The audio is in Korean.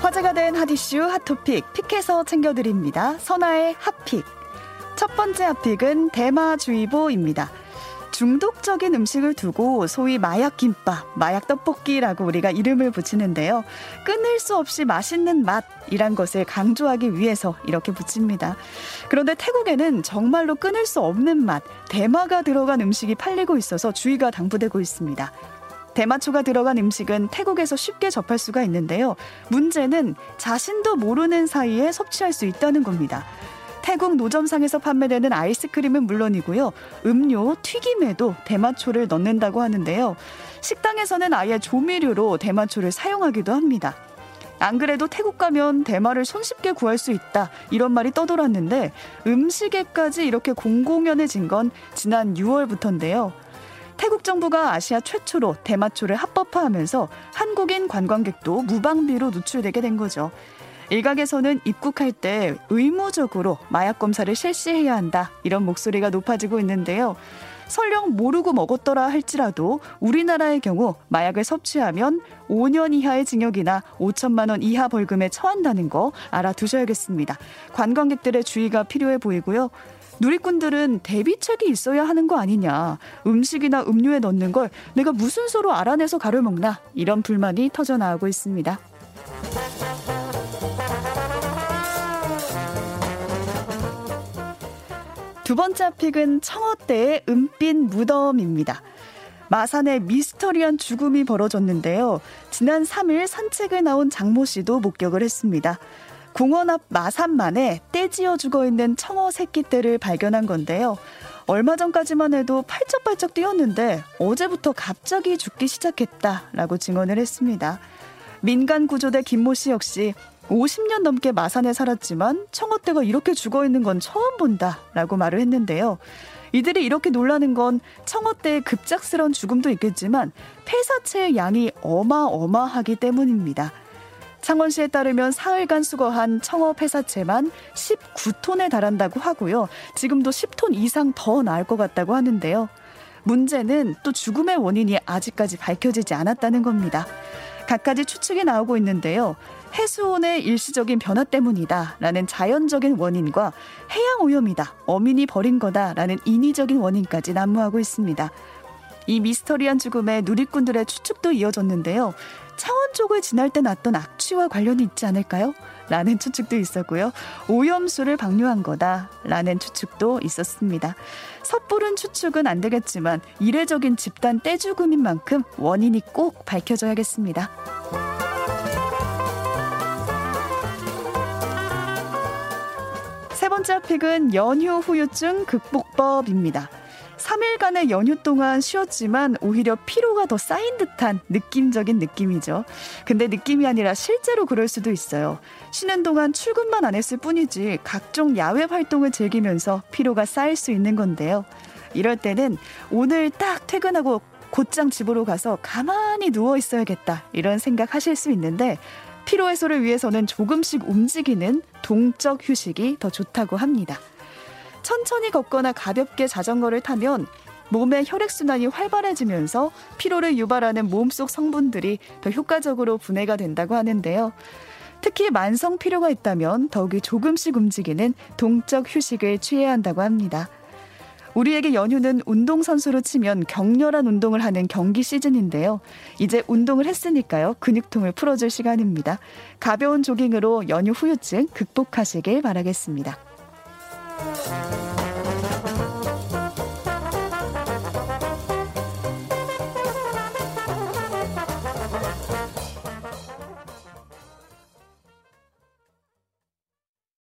화제가 된 핫이슈 핫토픽 픽해서 챙겨드립니다. 선아의 핫픽. 첫 번째 핫픽은 대마주의보입니다. 중독적인 음식을 두고 소위 마약 김밥, 마약 떡볶이라고 우리가 이름을 붙이는데요. 끊을 수 없이 맛있는 맛이란 것을 강조하기 위해서 이렇게 붙입니다. 그런데 태국에는 정말로 끊을 수 없는 맛, 대마가 들어간 음식이 팔리고 있어서 주의가 당부되고 있습니다. 대마초가 들어간 음식은 태국에서 쉽게 접할 수가 있는데요. 문제는 자신도 모르는 사이에 섭취할 수 있다는 겁니다. 태국 노점상에서 판매되는 아이스크림은 물론이고요. 음료, 튀김에도 대마초를 넣는다고 하는데요. 식당에서는 아예 조미료로 대마초를 사용하기도 합니다. 안 그래도 태국 가면 대마를 손쉽게 구할 수 있다 이런 말이 떠돌았는데 음식에까지 이렇게 공공연해진 건 지난 6월부터인데요. 태국 정부가 아시아 최초로 대마초를 합법화하면서 한국인 관광객도 무방비로 노출되게 된 거죠. 일각에서는 입국할 때 의무적으로 마약 검사를 실시해야 한다 이런 목소리가 높아지고 있는데요. 설령 모르고 먹었더라 할지라도 우리나라의 경우 마약을 섭취하면 5년 이하의 징역이나 5천만 원 이하 벌금에 처한다는 거 알아두셔야겠습니다. 관광객들의 주의가 필요해 보이고요. 누리꾼들은 대비책이 있어야 하는 거 아니냐. 음식이나 음료에 넣는 걸 내가 무슨 수로 알아내서 가려 먹나. 이런 불만이 터져나오고 있습니다. 두 번째 픽은 청어대의 은빛 무덤입니다. 마산에 미스터리한 죽음이 벌어졌는데요. 지난 3일 산책을 나온 장모 씨도 목격을 했습니다. 공원 앞 마산만에 떼지어 죽어 있는 청어 새끼 떼를 발견한 건데요. 얼마 전까지만 해도 팔쩍팔쩍 뛰었는데 어제부터 갑자기 죽기 시작했다라고 증언을 했습니다. 민간 구조대 김모 씨 역시 50년 넘게 마산에 살았지만 청어떼가 이렇게 죽어 있는 건 처음 본다라고 말을 했는데요. 이들이 이렇게 놀라는 건 청어떼의 급작스러운 죽음도 있겠지만 폐사체의 양이 어마어마하기 때문입니다. 창원시에 따르면 사흘간 수거한 청어 폐사체만 19톤에 달한다고 하고요. 지금도 10톤 이상 더 나을 것 같다고 하는데요. 문제는 또 죽음의 원인이 아직까지 밝혀지지 않았다는 겁니다. 갖가지 추측이 나오고 있는데요. 해수온의 일시적인 변화 때문이다라는 자연적인 원인과 해양 오염이다, 어민이 버린 거다라는 인위적인 원인까지 난무하고 있습니다. 이 미스터리한 죽음에 누리꾼들의 추측도 이어졌는데요. 창원 쪽을 지날 때 났던 악취와 관련이 있지 않을까요? 라는 추측도 있었고요. 오염수를 방류한 거다. 라는 추측도 있었습니다. 섣부른 추측은 안 되겠지만 이례적인 집단 떼죽음인 만큼 원인이 꼭 밝혀져야겠습니다. 세 번째 픽은 연휴 후유증 극복법입니다. 3일간의 연휴 동안 쉬었지만 오히려 피로가 더 쌓인 듯한 느낌적인 느낌이죠. 근데 느낌이 아니라 실제로 그럴 수도 있어요. 쉬는 동안 출근만 안 했을 뿐이지 각종 야외 활동을 즐기면서 피로가 쌓일 수 있는 건데요. 이럴 때는 오늘 딱 퇴근하고 곧장 집으로 가서 가만히 누워 있어야겠다 이런 생각 하실 수 있는데 피로 해소를 위해서는 조금씩 움직이는 동적 휴식이 더 좋다고 합니다. 천천히 걷거나 가볍게 자전거를 타면 몸의 혈액순환이 활발해지면서 피로를 유발하는 몸속 성분들이 더 효과적으로 분해가 된다고 하는데요. 특히 만성 피로가 있다면 더욱이 조금씩 움직이는 동적 휴식을 취해야 한다고 합니다. 우리에게 연휴는 운동선수로 치면 격렬한 운동을 하는 경기 시즌인데요. 이제 운동을 했으니까요. 근육통을 풀어줄 시간입니다. 가벼운 조깅으로 연휴 후유증 극복하시길 바라겠습니다.